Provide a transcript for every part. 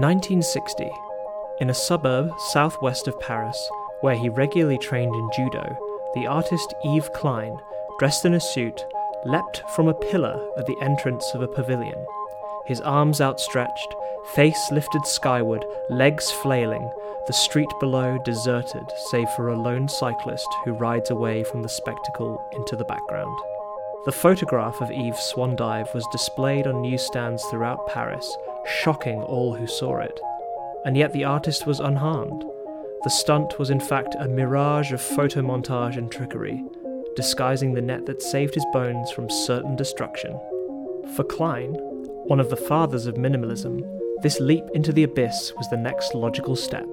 1960. In a suburb southwest of Paris, where he regularly trained in judo, the artist Yves Klein, dressed in a suit, leapt from a pillar at the entrance of a pavilion. His arms outstretched, face lifted skyward, legs flailing, the street below deserted save for a lone cyclist who rides away from the spectacle into the background. The photograph of Yves' swan dive was displayed on newsstands throughout Paris, shocking all who saw it. And yet the artist was unharmed. The stunt was in fact a mirage of photomontage and trickery, disguising the net that saved his bones from certain destruction. For Klein, one of the fathers of minimalism, this leap into the abyss was the next logical step.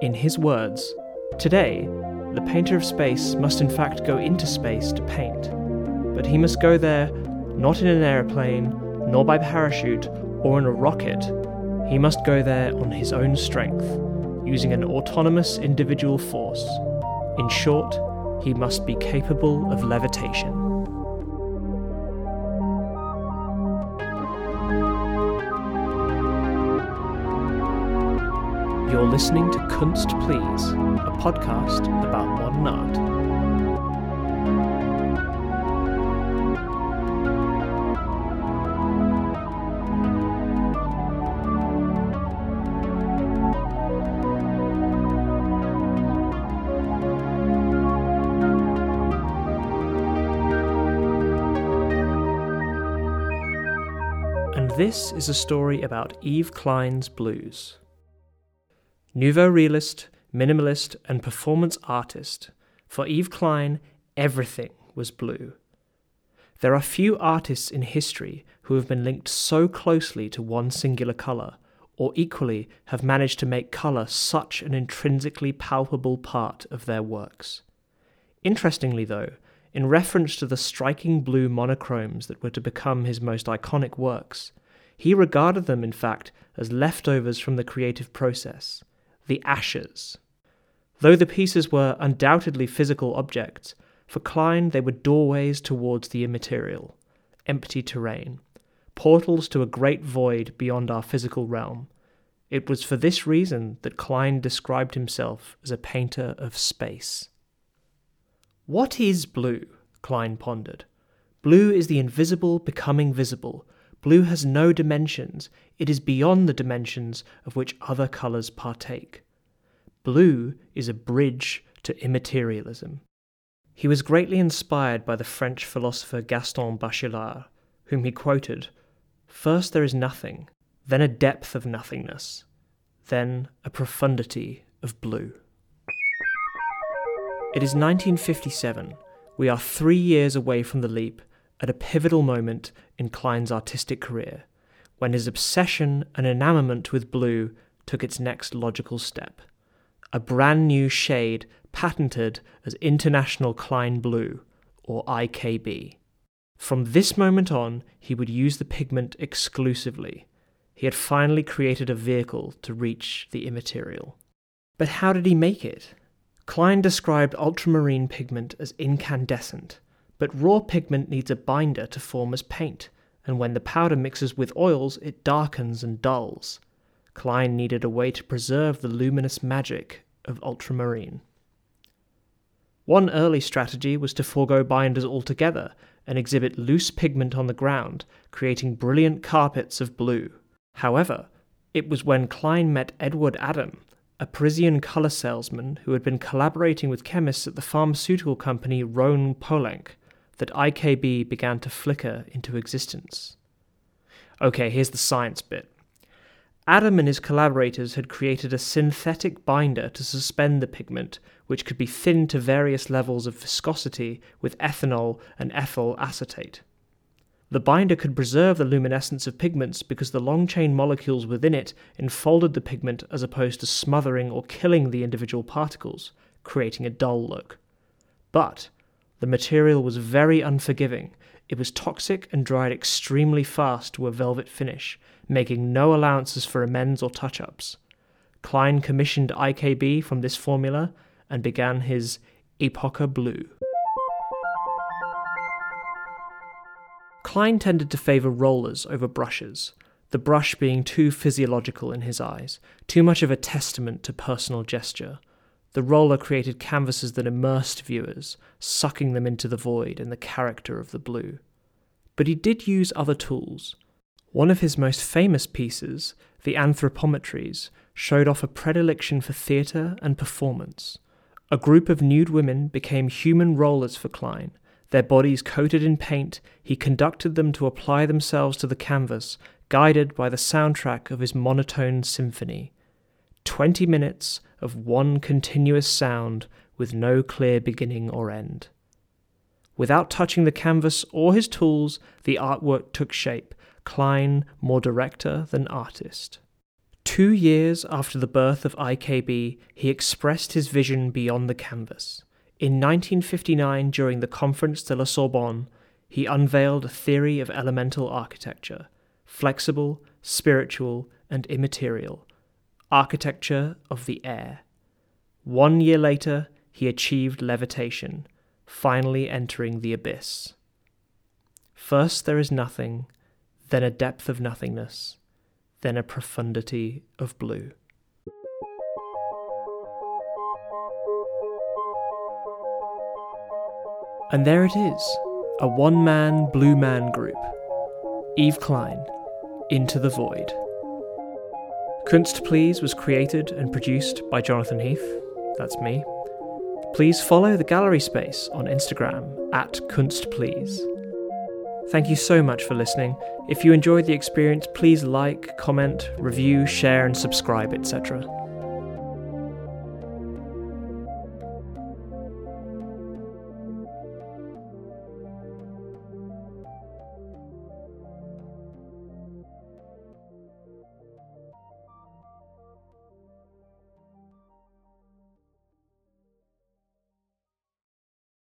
In his words, Today, the painter of space must in fact go into space to paint, but he must go there not in an aeroplane, nor by parachute, or in a rocket. He must go there on his own strength, using an autonomous individual force. In short, he must be capable of levitation. You're listening to Kunst Please, a podcast about modern art. This is a story about Yves Klein's blues. Nouveau realist, minimalist, and performance artist, for Eve Klein, everything was blue. There are few artists in history who have been linked so closely to one singular colour, or equally have managed to make colour such an intrinsically palpable part of their works. Interestingly, though, in reference to the striking blue monochromes that were to become his most iconic works. He regarded them, in fact, as leftovers from the creative process, the ashes. Though the pieces were undoubtedly physical objects, for Klein they were doorways towards the immaterial, empty terrain, portals to a great void beyond our physical realm. It was for this reason that Klein described himself as a painter of space. What is blue? Klein pondered. Blue is the invisible becoming visible. Blue has no dimensions. It is beyond the dimensions of which other colours partake. Blue is a bridge to immaterialism. He was greatly inspired by the French philosopher Gaston Bachelard, whom he quoted First there is nothing, then a depth of nothingness, then a profundity of blue. It is 1957. We are three years away from the leap at a pivotal moment in Klein's artistic career, when his obsession and enamorment with blue took its next logical step. A brand new shade patented as International Klein Blue, or IKB. From this moment on, he would use the pigment exclusively. He had finally created a vehicle to reach the immaterial. But how did he make it? Klein described ultramarine pigment as incandescent, but raw pigment needs a binder to form as paint, and when the powder mixes with oils, it darkens and dulls. Klein needed a way to preserve the luminous magic of ultramarine. One early strategy was to forego binders altogether and exhibit loose pigment on the ground, creating brilliant carpets of blue. However, it was when Klein met Edward Adam a Parisian colour salesman who had been collaborating with chemists at the pharmaceutical company Rhone-Poulenc, that IKB began to flicker into existence. Okay, here's the science bit. Adam and his collaborators had created a synthetic binder to suspend the pigment, which could be thinned to various levels of viscosity with ethanol and ethyl acetate. The binder could preserve the luminescence of pigments because the long chain molecules within it enfolded the pigment as opposed to smothering or killing the individual particles, creating a dull look. But the material was very unforgiving. It was toxic and dried extremely fast to a velvet finish, making no allowances for amends or touch ups. Klein commissioned IKB from this formula and began his Epocha Blue. Klein tended to favour rollers over brushes. the brush being too physiological in his eyes, too much of a testament to personal gesture. The roller created canvases that immersed viewers, sucking them into the void and the character of the blue. But he did use other tools. One of his most famous pieces, the Anthropometries, showed off a predilection for theatre and performance. A group of nude women became human rollers for Klein. Their bodies coated in paint, he conducted them to apply themselves to the canvas, guided by the soundtrack of his monotone symphony. Twenty minutes of one continuous sound with no clear beginning or end. Without touching the canvas or his tools, the artwork took shape, Klein more director than artist. Two years after the birth of IKB, he expressed his vision beyond the canvas. In 1959, during the Conference de la Sorbonne, he unveiled a theory of elemental architecture flexible, spiritual, and immaterial architecture of the air. One year later, he achieved levitation, finally entering the abyss. First there is nothing, then a depth of nothingness then a profundity of blue. And there it is, a one man blue man group. Yves Klein, Into the Void. Kunst Please was created and produced by Jonathan Heath, that's me. Please follow the gallery space on Instagram at Kunst Please. Thank you so much for listening. If you enjoyed the experience, please like, comment, review, share, and subscribe, etc.